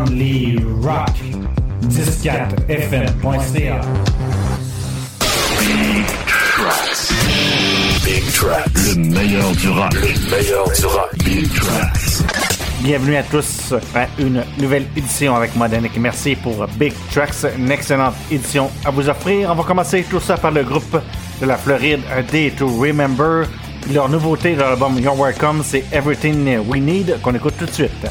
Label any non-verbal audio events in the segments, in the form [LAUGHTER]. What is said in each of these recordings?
Only Rock. 104fm.ca. Big Tracks. Big Tracks. Le meilleur du rock. Le meilleur du rock. Big Tracks. Bienvenue à tous à une nouvelle édition avec moi, Danick. Merci pour Big Tracks, une excellente édition à vous offrir. On va commencer tout ça par le groupe de la Floride, A Day to Remember. Leur nouveauté de l'album You're Welcome, c'est Everything We Need, qu'on écoute tout de suite.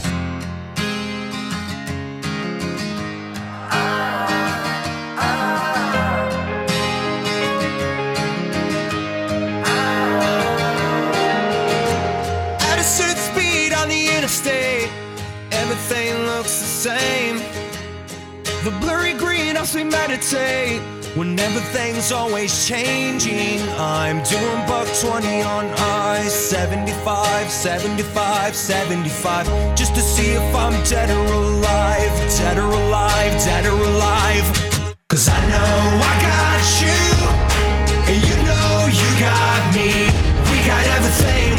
When everything's always changing. I'm doing buck 20 on I 75, 75, 75, just to see if I'm dead or alive, dead or alive, dead or alive. Cause I know I got you, and you know you got me. We got everything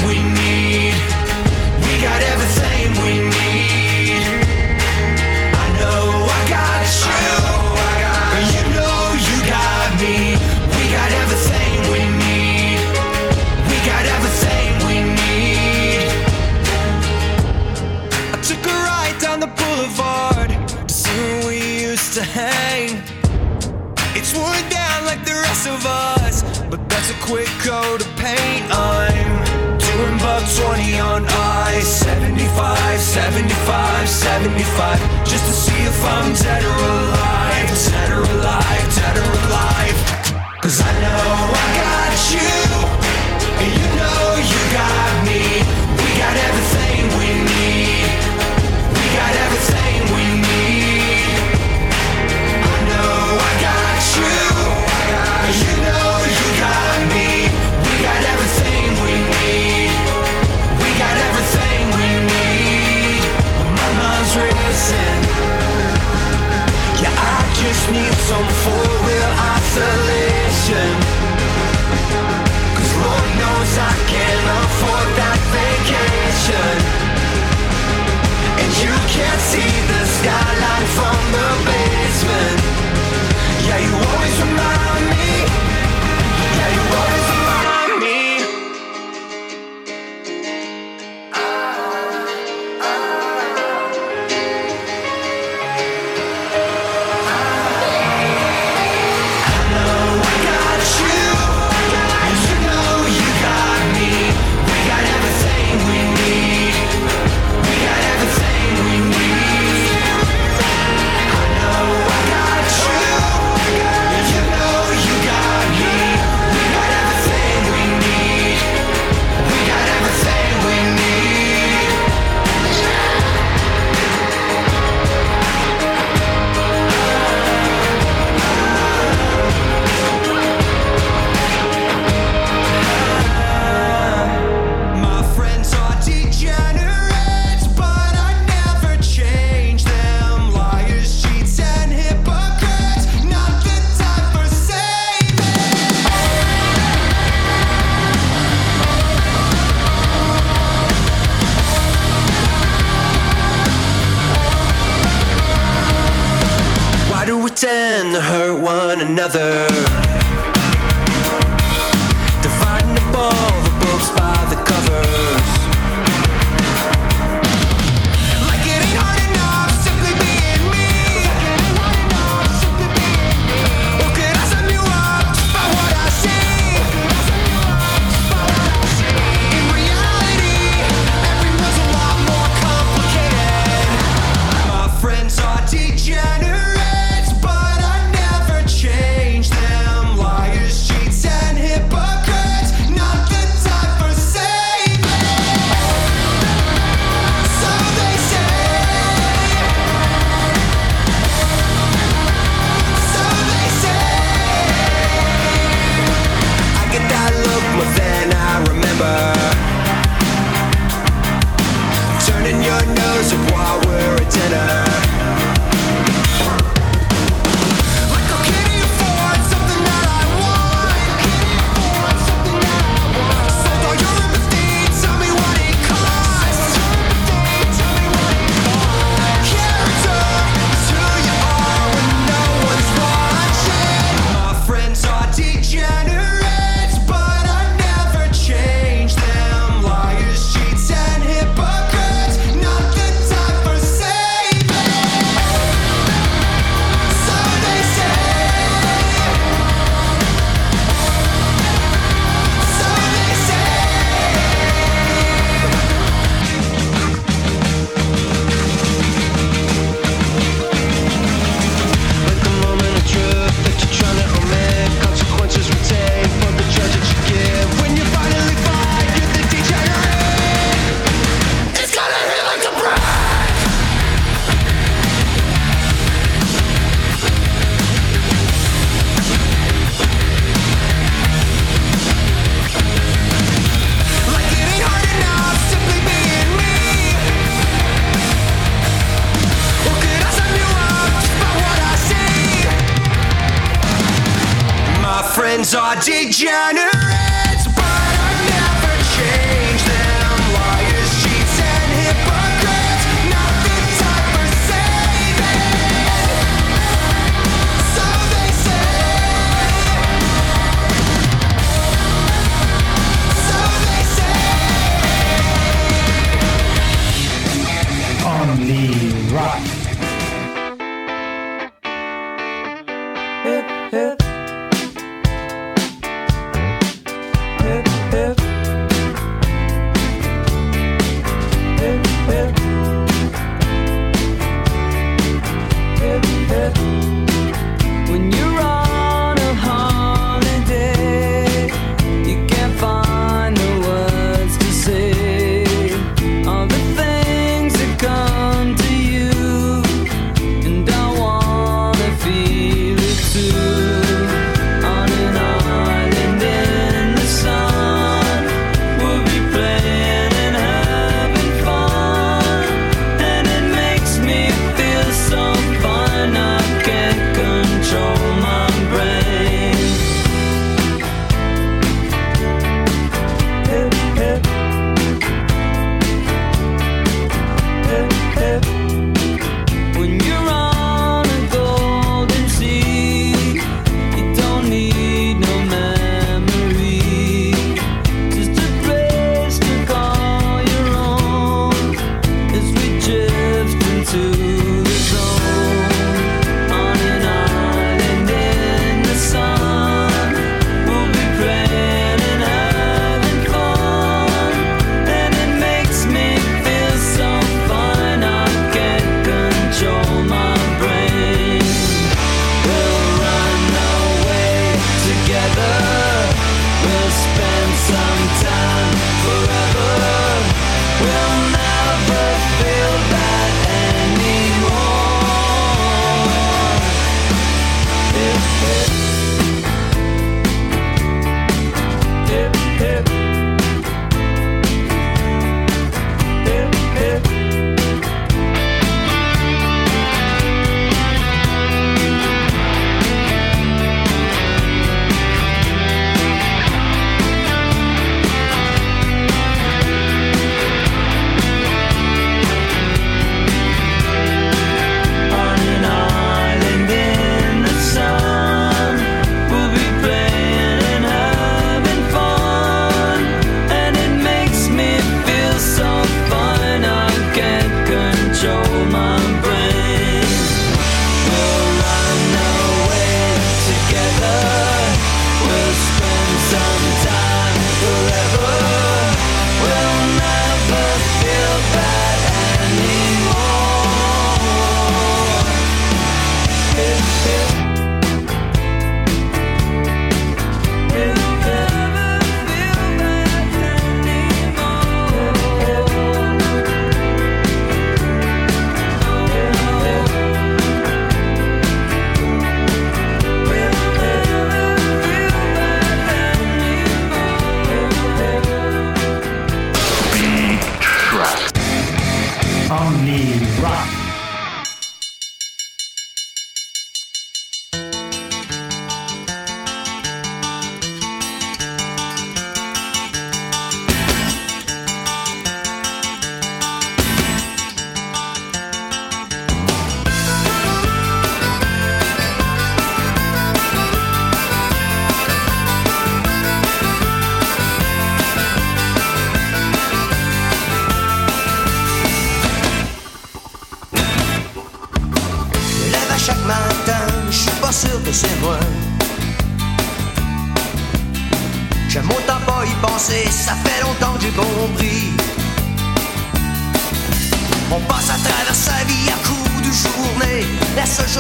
rest of us, but that's a quick coat of paint. I'm doing buck 20 on I 75, 75, 75, just to see if I'm dead or alive, dead or alive, dead or alive. Cause I know I got you, humans are degenerate.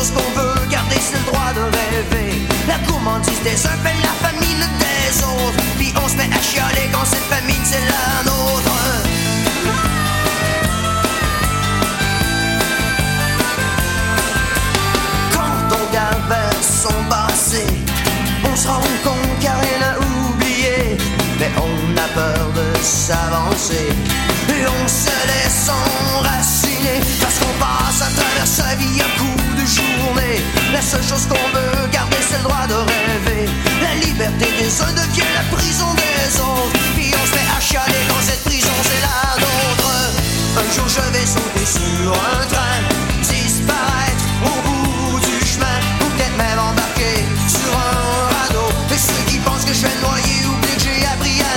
chose qu'on veut garder, c'est le droit de rêver. La gourmandise des inférieurs. qu'on veut garder, c'est le droit de rêver. La liberté des uns devient la prison des autres. Puis on se fait achaler dans cette prison, c'est la nôtre. Un jour je vais sauter sur un train, disparaître au bout du chemin, ou peut-être même embarquer sur un radeau. Mais ceux qui pensent que je vais noyer oublient que j'ai appris à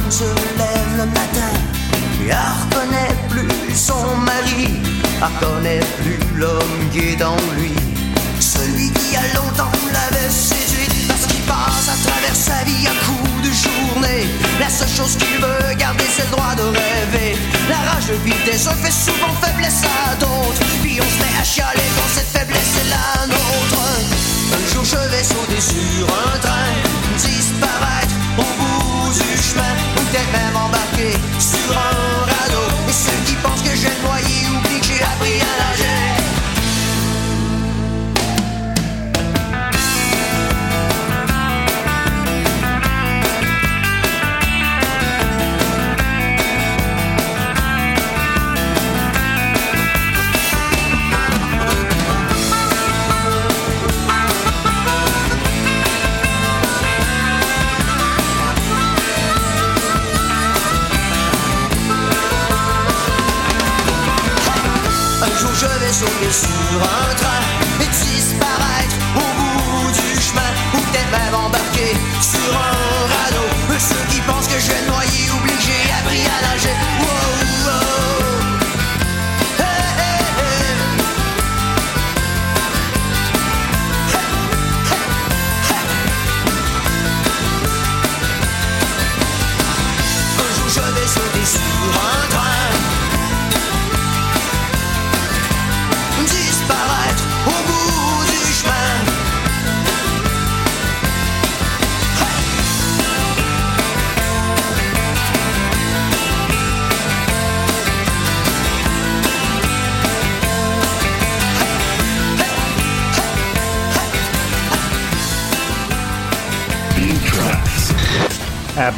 nager elle reconnaît plus son mari, elle reconnaît plus l'homme qui est dans lui. Celui qui a longtemps l'avait séduite parce qu'il passe à travers sa vie à coups de journée. La seule chose qu'il veut garder, c'est le droit de rêver. La rage de vivre des fait souvent faiblesse à d'autres. Puis on se met à chialer quand cette faiblesse est la nôtre. Un jour je vais sauter sur un train, disparaître au bout du chemin,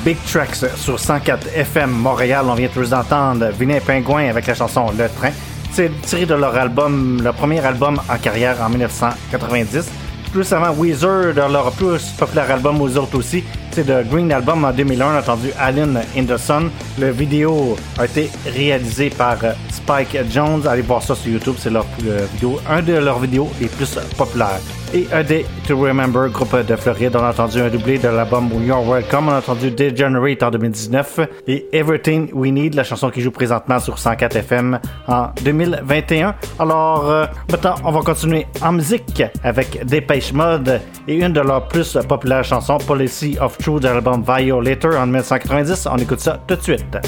Big Tracks sur 104 FM Montréal. On vient tous d'entendre Vinet Pingouin avec la chanson Le Train. C'est tiré de leur album, leur premier album en carrière en 1990. Plus avant Weezer, de leur plus populaire album aux autres aussi, c'est de Green Album en 2001, on a entendu the Sun. Le vidéo a été réalisé par Spike Jones. Allez voir ça sur YouTube, c'est leur euh, vidéo, un de leurs vidéos les plus populaires. Et A Day to Remember, groupe de Floride, on a entendu un doublé de l'album You're Welcome, on a entendu Degenerate en 2019 et Everything We Need, la chanson qui joue présentement sur 104 FM en 2021. Alors, euh, maintenant, on va continuer en musique avec Dépêche Mode et une de leurs plus populaires chansons, Policy of True de l'album Violator en 1990. On écoute ça tout de suite.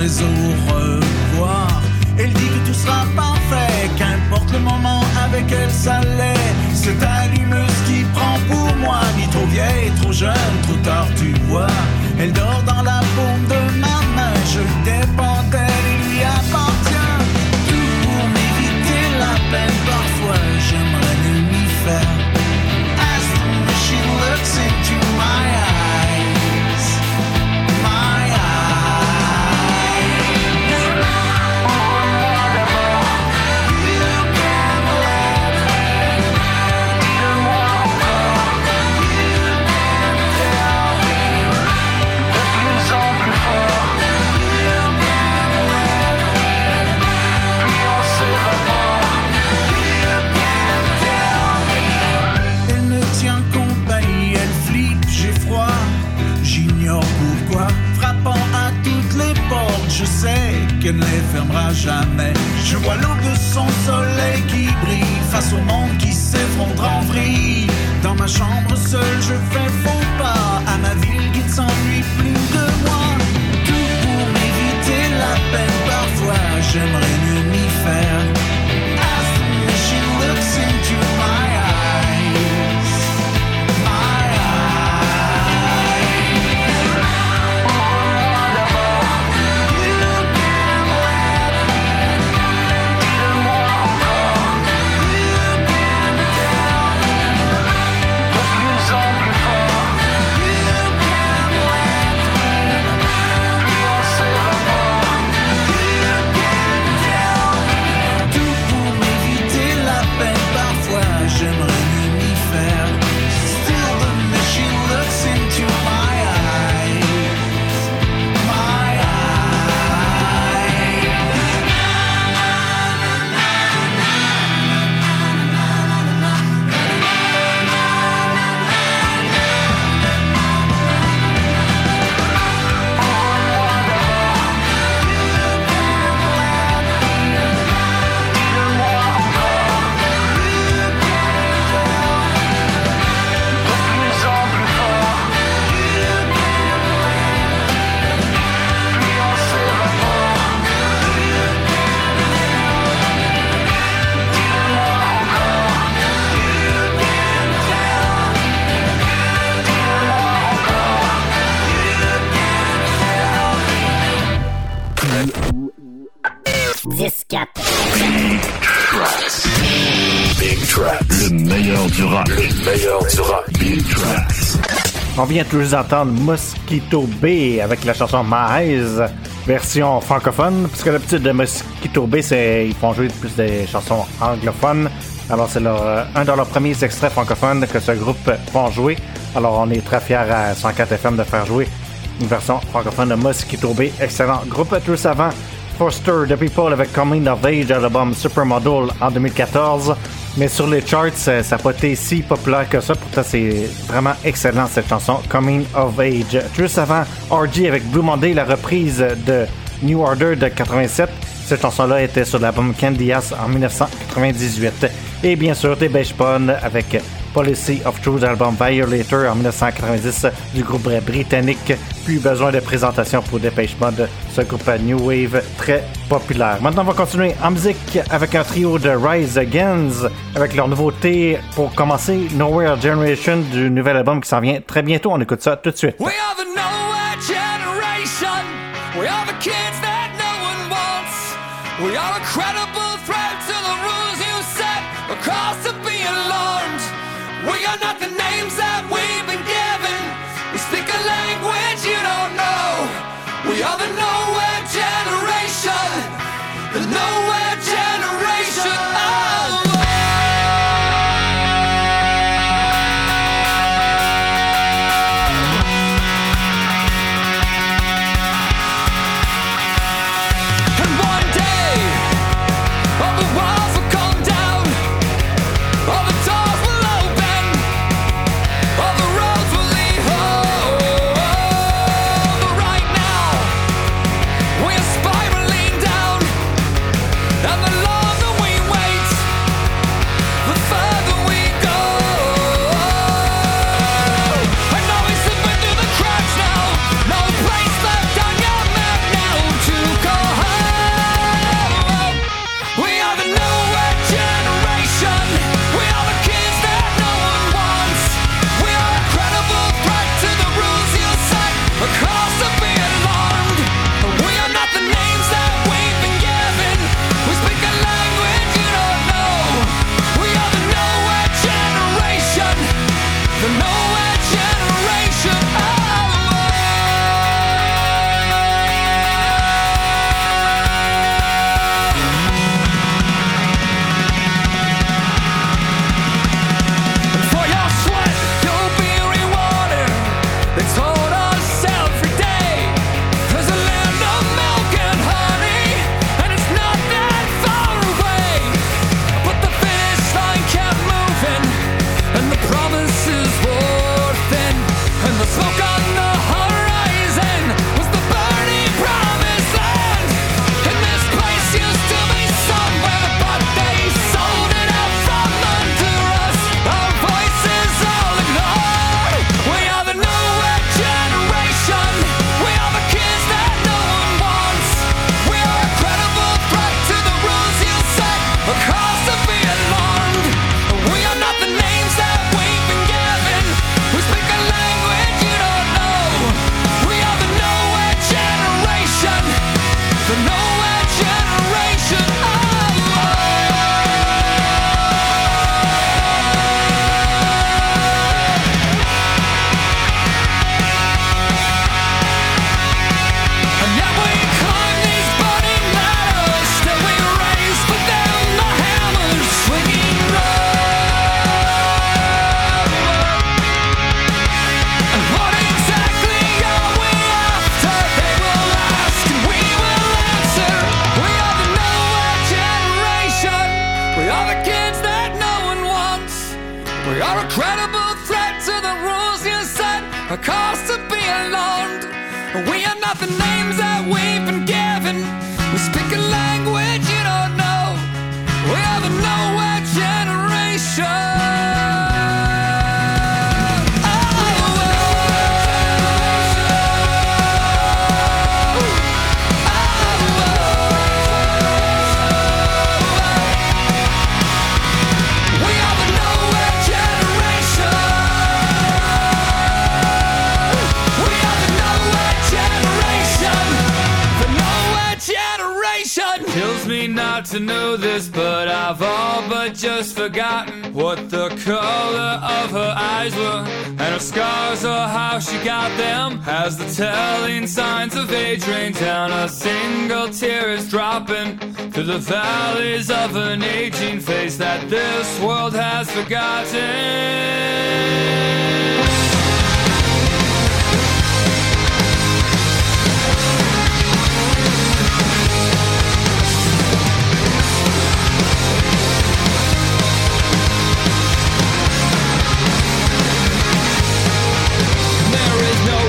Au revoir. Elle dit que tout sera parfait, qu'importe le moment avec elle ça l'est. Cette allumeuse qui prend pour moi, ni trop vieille, trop jeune, trop tard tu vois. Elle dort dans la paume de ma main, je dépends ne les fermera jamais. Je vois l'aube de son soleil qui brille face au monde qui s'effondre en vrille. Dans ma chambre seule, je fais faux pas à ma ville qui ne s'ennuie plus de moi. Tout pour m'éviter la peine, parfois j'aimerais On vient tous d'entendre Mosquito B avec la chanson Eyes, version francophone, parce que l'habitude de Mosquito B, c'est ils font jouer plus des chansons anglophones. Alors c'est euh, un de leurs premiers extraits francophones que ce groupe font jouer. Alors on est très fiers à 104 FM de faire jouer une version francophone de Mosquito B. Excellent groupe tous avant. Foster the People avec Coming of Age l'album Supermodel en 2014. Mais sur les charts, ça n'a pas été si populaire que ça. Pourtant, c'est vraiment excellent cette chanson, Coming of Age. Juste avant, RG avec Blue Monday, la reprise de New Order de 87. Cette chanson-là était sur l'album Candy Ass en 1998. Et bien sûr, Dépêche Pun avec Policy of Truth, album Violator en 1990 du groupe britannique. Plus besoin de présentation pour Dépêche Mode, ce groupe New Wave très populaire. Maintenant, on va continuer en musique avec un trio de Rise Against avec leur nouveauté pour commencer Nowhere Generation du nouvel album qui s'en vient très bientôt. On écoute ça tout de suite. We are the nowhere generation. We are the kids that no one wants. We are a We are dropping through the valleys of an aging face that this world has forgotten.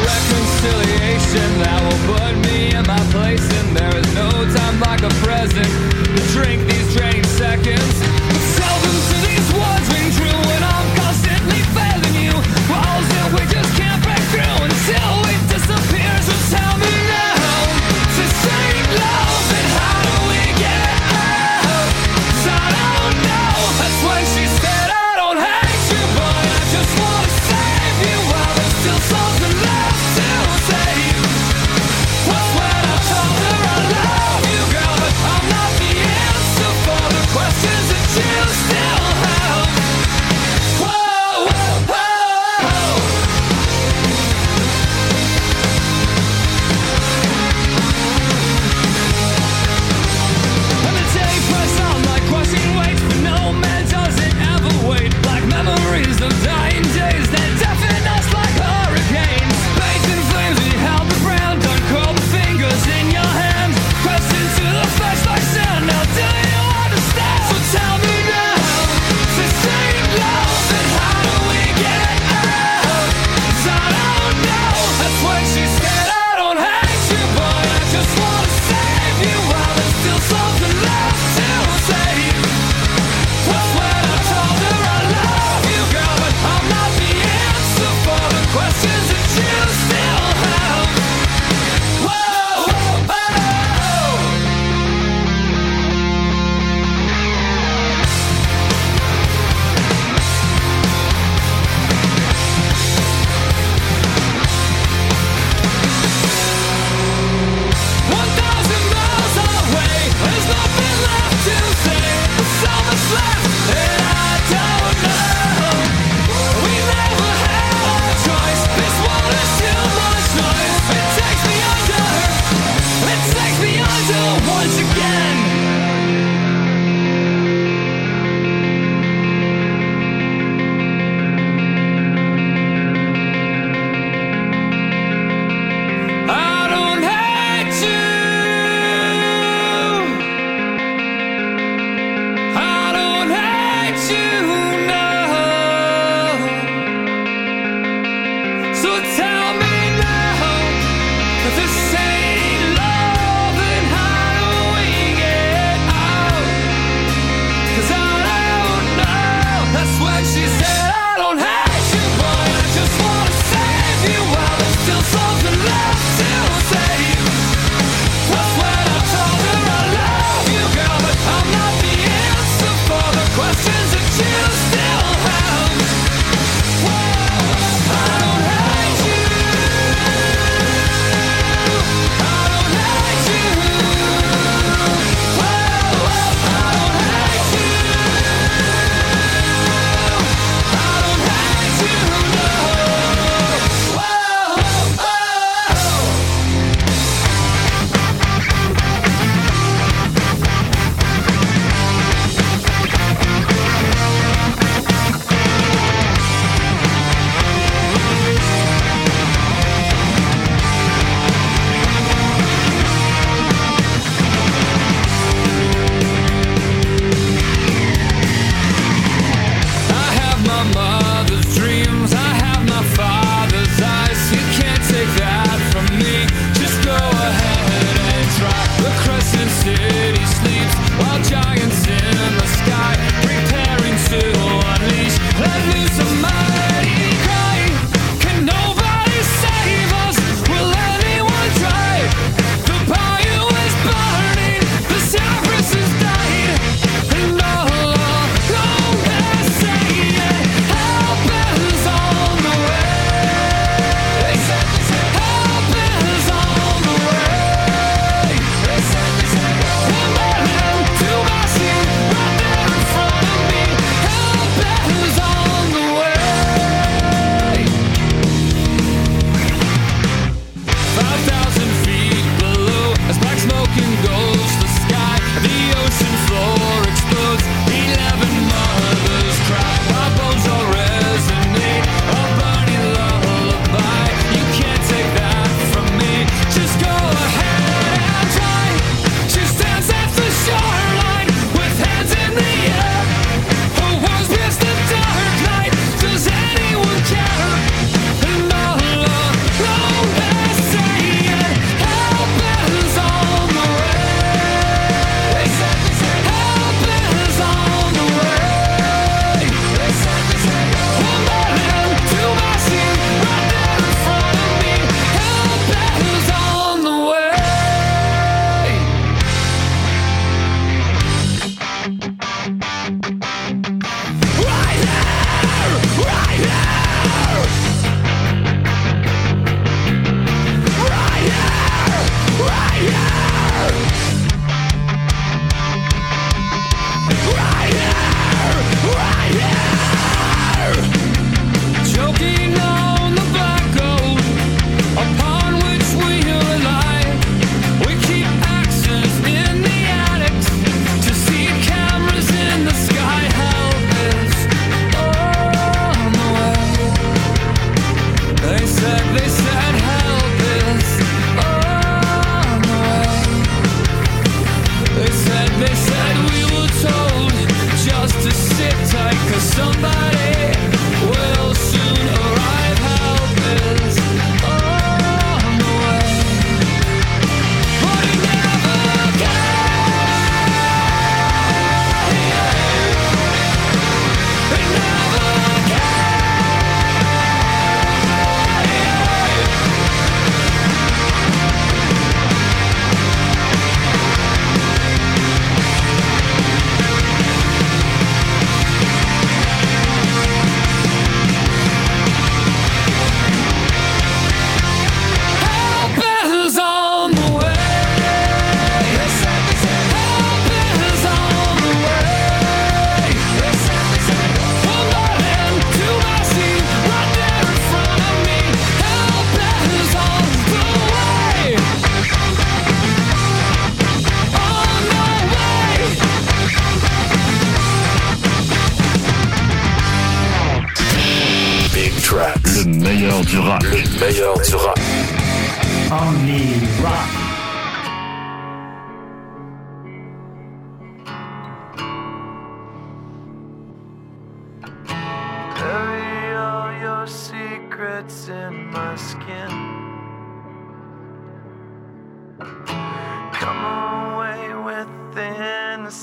reconciliation the present, to drink these drained seconds.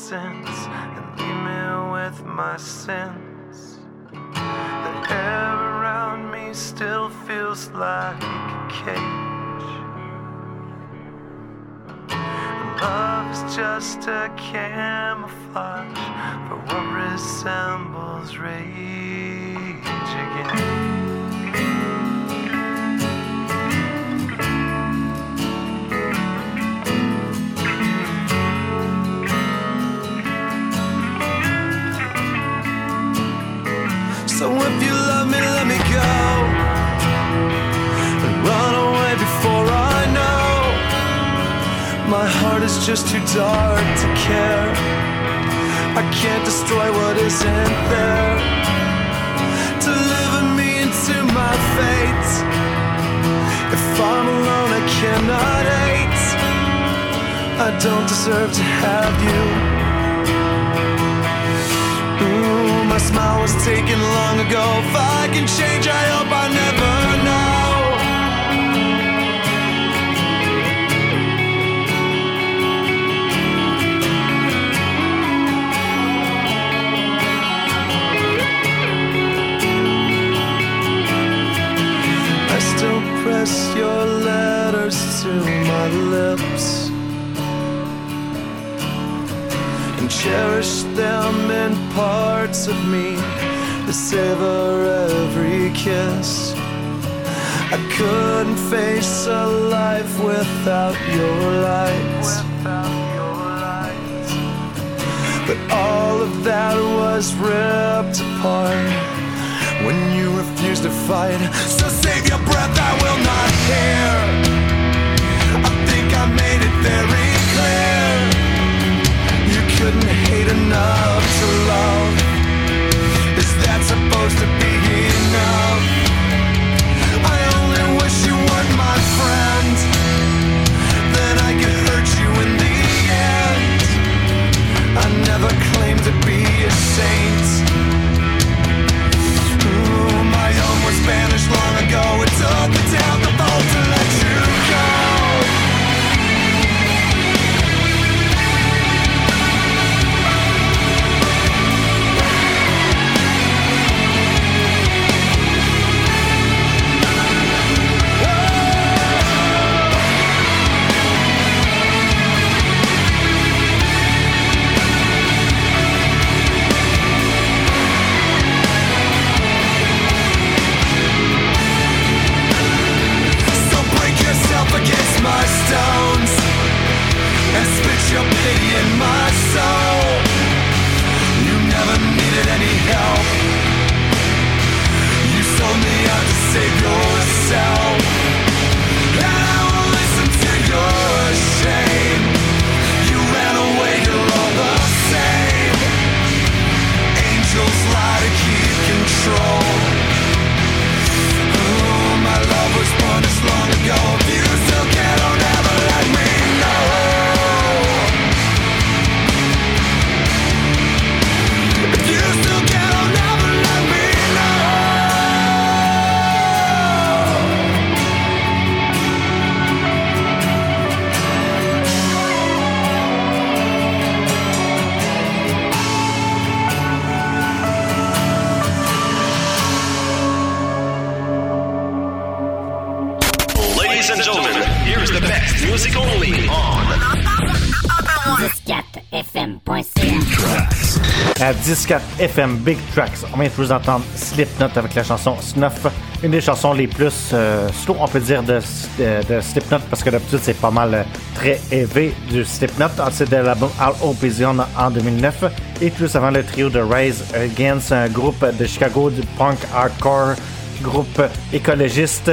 And leave me with my sins. The air around me still feels like a cage. Love is just a camouflage for what resembles rage again. Is just too dark to care. I can't destroy what isn't there. Deliver me into my fate. If I'm alone, I cannot hate. I don't deserve to have you. Ooh, my smile was taken long ago. If I can change, I hope I never know. Press your letters to my lips and cherish them in parts of me to savor every kiss. I couldn't face a life without your light. But all of that was ripped apart when you refused to fight. Save your breath, I will not hear. I think I made it very 14fm.ca. À 14 FM Big Tracks, on vient de vous entendre Slipknot avec la chanson Snuff, une des chansons les plus euh, slow, on peut dire, de, de Slipknot, parce que d'habitude c'est pas mal euh, très élevé du Slipknot. C'est de l'album All Operation en 2009. Et plus avant le trio de Rise Against, un groupe de Chicago du punk hardcore, groupe écologiste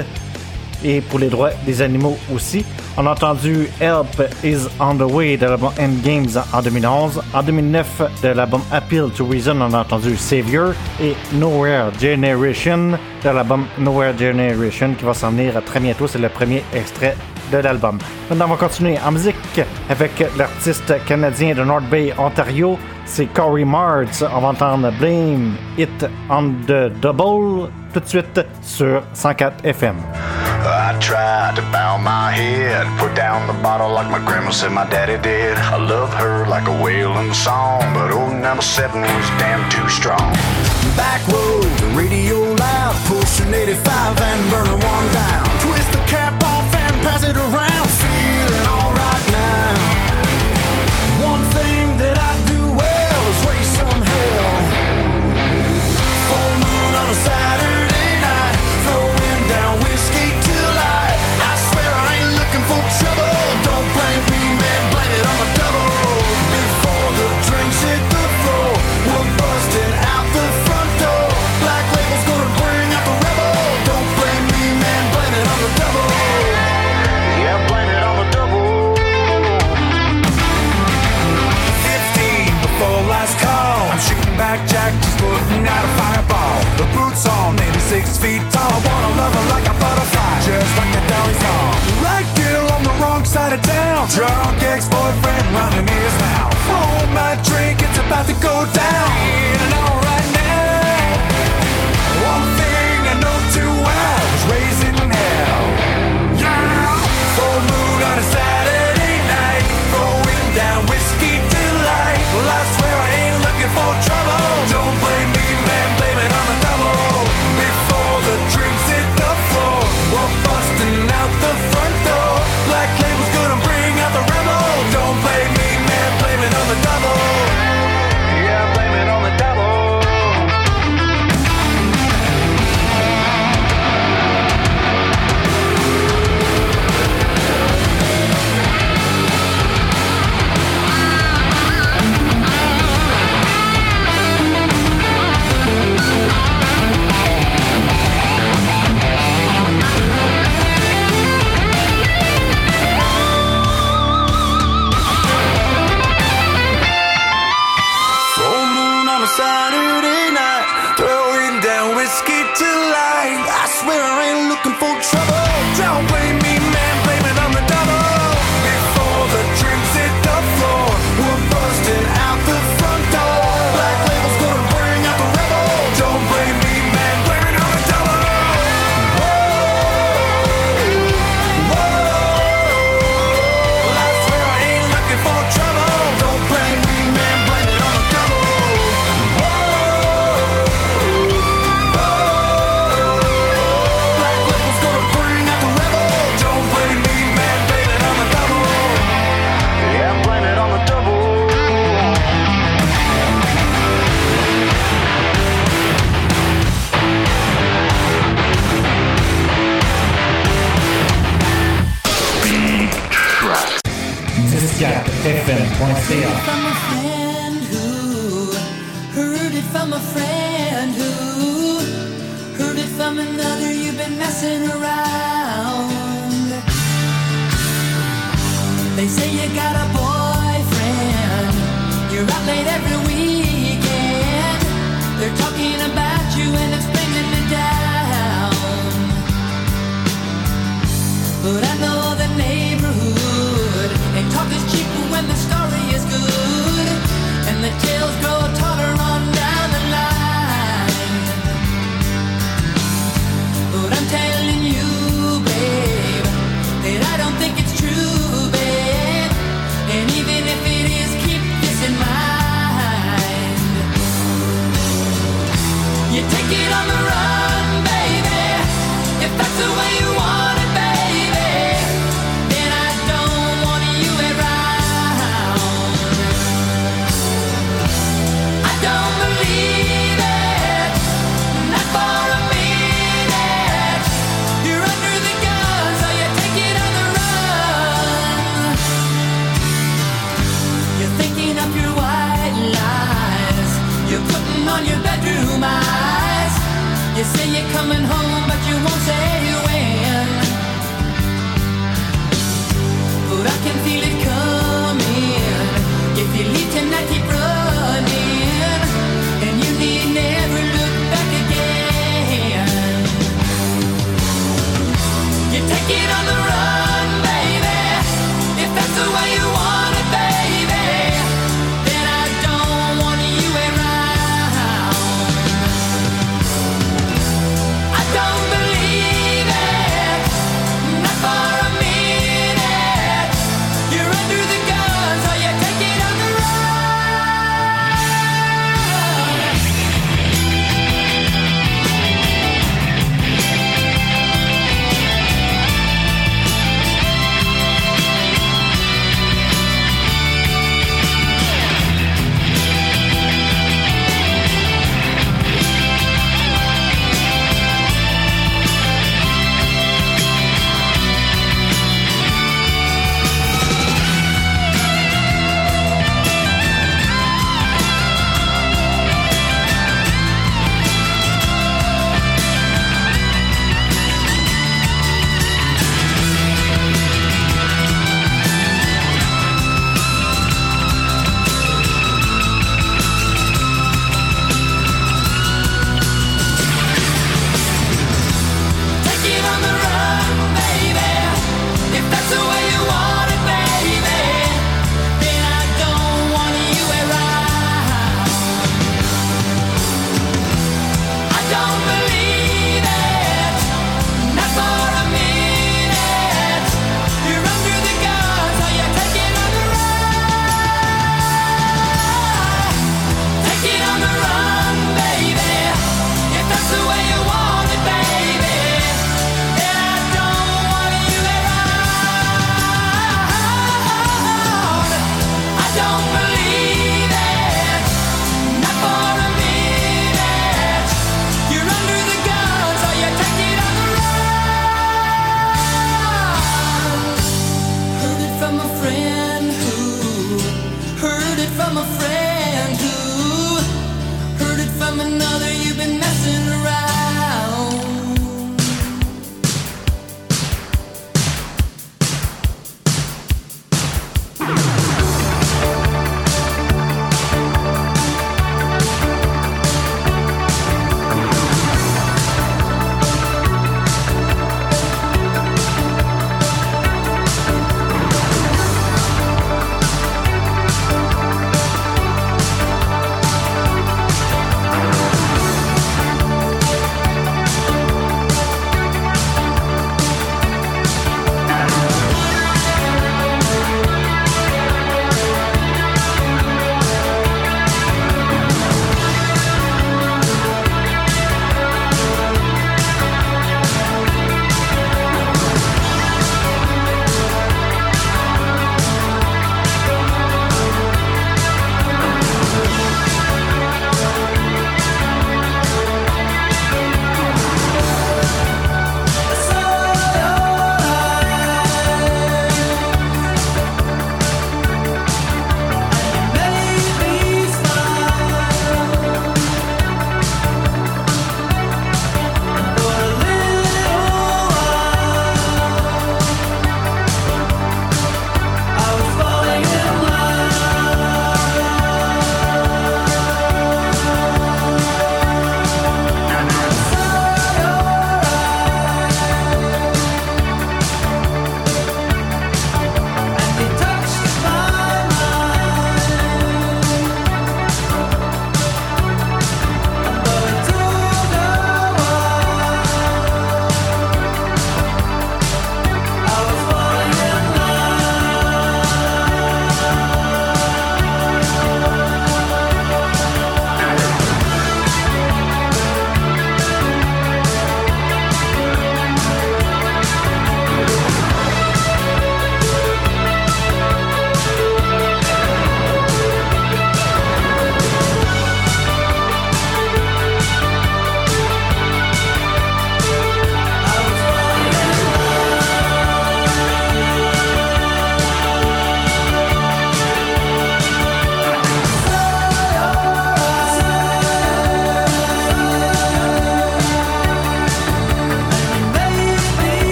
et pour les droits des animaux aussi. On a entendu Help is on the Way de l'album Endgames en 2011. En 2009, de l'album Appeal to Reason, on a entendu Savior et Nowhere Generation de l'album Nowhere Generation qui va s'en venir très bientôt. C'est le premier extrait de l'album. Maintenant, on va continuer en musique avec l'artiste canadien de North Bay, Ontario. C'est Corey Martz. On va entendre Blame It on the Double tout de suite sur 104 FM. I tried to bow my head, put down the bottle like my grandma said my daddy did. I love her like a wailing song, but old number seven was damn too strong. Back road, radio loud, push an 85 and burn one down. Twist the cap off and pass it around, Drunk ex-boyfriend running his mouth. Hold my drink, it's about to go down. From a friend who heard it from another. You've been messing around. They say you got a boyfriend. You're out late every weekend. They're talking about you and it's bringing me down. But I know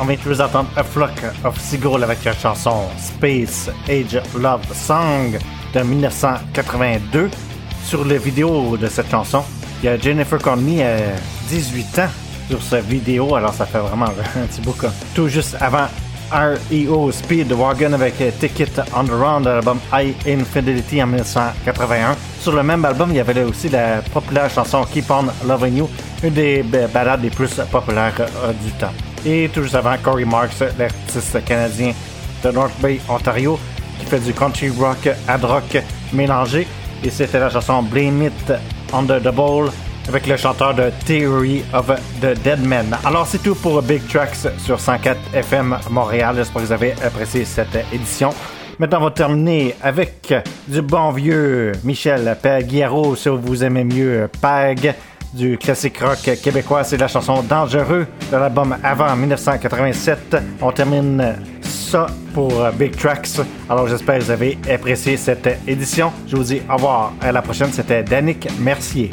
On vient de vous entendre A Flock of Seagull avec la chanson Space Age Love Song de 1982. Sur la vidéo de cette chanson, il y a Jennifer Connelly, à 18 ans, sur cette vidéo, alors ça fait vraiment [LAUGHS] un petit bout tout juste avant REO Speedwagon avec Ticket on the Round de l'album High Infidelity en 1981. Sur le même album, il y avait aussi la populaire chanson Keep on Loving You, une des ballades les plus populaires euh, du temps. Et tout juste avant, Corey Marks, l'artiste canadien de North Bay, Ontario, qui fait du country rock, hard rock mélangé. Et c'était la chanson Blame It Under the Bowl avec le chanteur de Theory of the Dead Men. Alors c'est tout pour Big Tracks sur 104 FM Montréal. J'espère que vous avez apprécié cette édition. Maintenant, on va terminer avec du bon vieux Michel Paguiaro, si vous aimez mieux Pag, du classique rock québécois. C'est la chanson Dangereux de l'album Avant 1987. On termine ça pour Big Tracks. Alors j'espère que vous avez apprécié cette édition. Je vous dis au revoir. À la prochaine, c'était Danick Mercier.